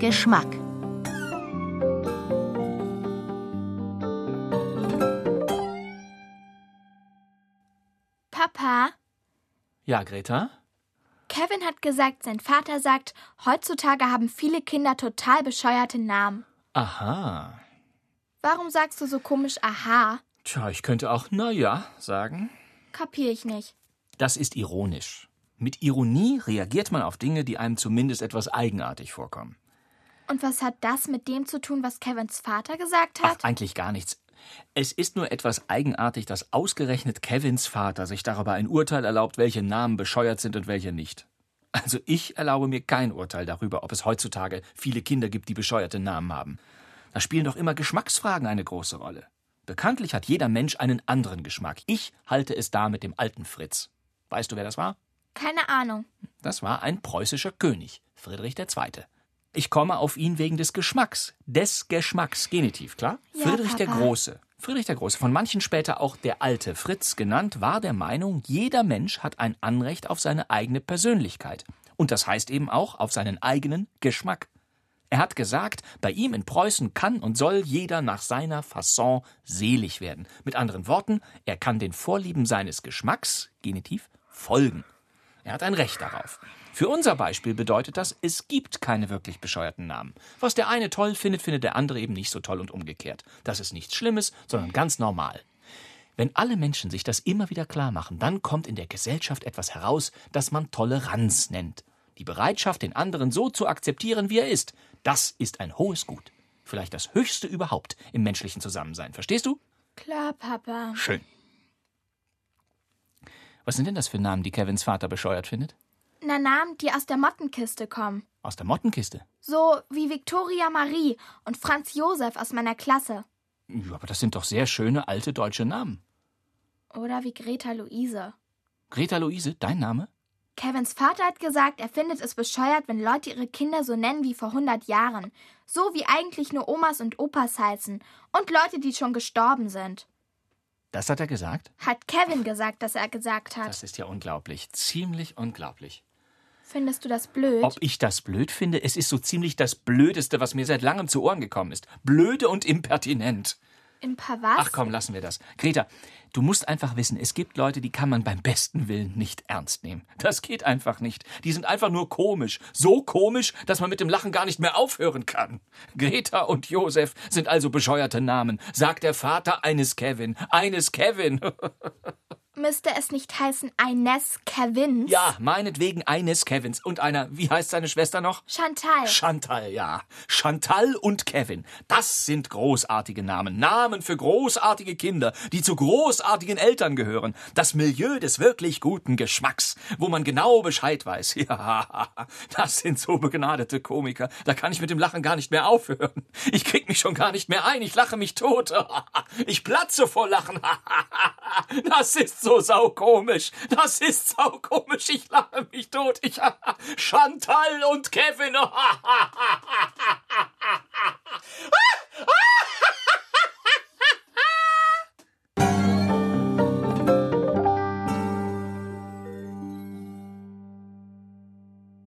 Geschmack. Papa, Ja, Greta? Kevin hat gesagt, sein Vater sagt, heutzutage haben viele Kinder total bescheuerte Namen. Aha. Warum sagst du so komisch aha? Tja, ich könnte auch na ja sagen. Kapier ich nicht. Das ist ironisch. Mit Ironie reagiert man auf Dinge, die einem zumindest etwas eigenartig vorkommen. Und was hat das mit dem zu tun, was Kevins Vater gesagt Ach, hat? eigentlich gar nichts. Es ist nur etwas eigenartig, dass ausgerechnet Kevins Vater sich darüber ein Urteil erlaubt, welche Namen bescheuert sind und welche nicht. Also ich erlaube mir kein Urteil darüber, ob es heutzutage viele Kinder gibt, die bescheuerte Namen haben. Da spielen doch immer Geschmacksfragen eine große Rolle. Bekanntlich hat jeder Mensch einen anderen Geschmack. Ich halte es da mit dem alten Fritz. Weißt du, wer das war? Keine Ahnung. Das war ein preußischer König, Friedrich II. Ich komme auf ihn wegen des Geschmacks. Des Geschmacks, Genitiv, klar? Ja, Friedrich der Papa. Große. Friedrich der Große, von manchen später auch der alte Fritz genannt, war der Meinung, jeder Mensch hat ein Anrecht auf seine eigene Persönlichkeit. Und das heißt eben auch auf seinen eigenen Geschmack. Er hat gesagt, bei ihm in Preußen kann und soll jeder nach seiner Fasson selig werden. Mit anderen Worten, er kann den Vorlieben seines Geschmacks, Genitiv, folgen. Er hat ein Recht darauf. Für unser Beispiel bedeutet das, es gibt keine wirklich bescheuerten Namen. Was der eine toll findet, findet der andere eben nicht so toll und umgekehrt. Das ist nichts Schlimmes, sondern ganz normal. Wenn alle Menschen sich das immer wieder klar machen, dann kommt in der Gesellschaft etwas heraus, das man Toleranz nennt. Die Bereitschaft, den anderen so zu akzeptieren, wie er ist, das ist ein hohes Gut. Vielleicht das höchste überhaupt im menschlichen Zusammensein. Verstehst du? Klar, Papa. Schön. Was sind denn das für Namen, die Kevins Vater bescheuert findet? Na Namen, die aus der Mottenkiste kommen. Aus der Mottenkiste. So wie Victoria Marie und Franz Josef aus meiner Klasse. Ja, aber das sind doch sehr schöne alte deutsche Namen. Oder wie Greta Luise. Greta Luise, dein Name? Kevins Vater hat gesagt, er findet es bescheuert, wenn Leute ihre Kinder so nennen wie vor 100 Jahren. So wie eigentlich nur Omas und Opas heißen. Und Leute, die schon gestorben sind. Das hat er gesagt? Hat Kevin gesagt, dass er gesagt hat. Das ist ja unglaublich. Ziemlich unglaublich. Findest du das blöd? Ob ich das blöd finde? Es ist so ziemlich das Blödeste, was mir seit langem zu Ohren gekommen ist. Blöde und impertinent. Im Paar was? Ach komm, lassen wir das. Greta, du musst einfach wissen, es gibt Leute, die kann man beim besten Willen nicht ernst nehmen. Das geht einfach nicht. Die sind einfach nur komisch. So komisch, dass man mit dem Lachen gar nicht mehr aufhören kann. Greta und Josef sind also bescheuerte Namen, sagt der Vater eines Kevin. Eines Kevin. Müsste es nicht heißen Ines Kevins? ja, meinetwegen eines Kevins. Und einer, wie heißt seine Schwester noch? Chantal. Chantal, ja. Chantal und Kevin. Das sind großartige Namen. Namen für großartige Kinder, die zu großartigen Eltern gehören. Das Milieu des wirklich guten Geschmacks, wo man genau Bescheid weiß. Ja, das sind so begnadete Komiker. Da kann ich mit dem Lachen gar nicht mehr aufhören. Ich krieg mich schon gar nicht mehr ein. Ich lache mich tot. Ich platze vor Lachen. das ist so saukomisch. Das ist saukomisch. Ich lache mich tot. Ich, Chantal und Kevin.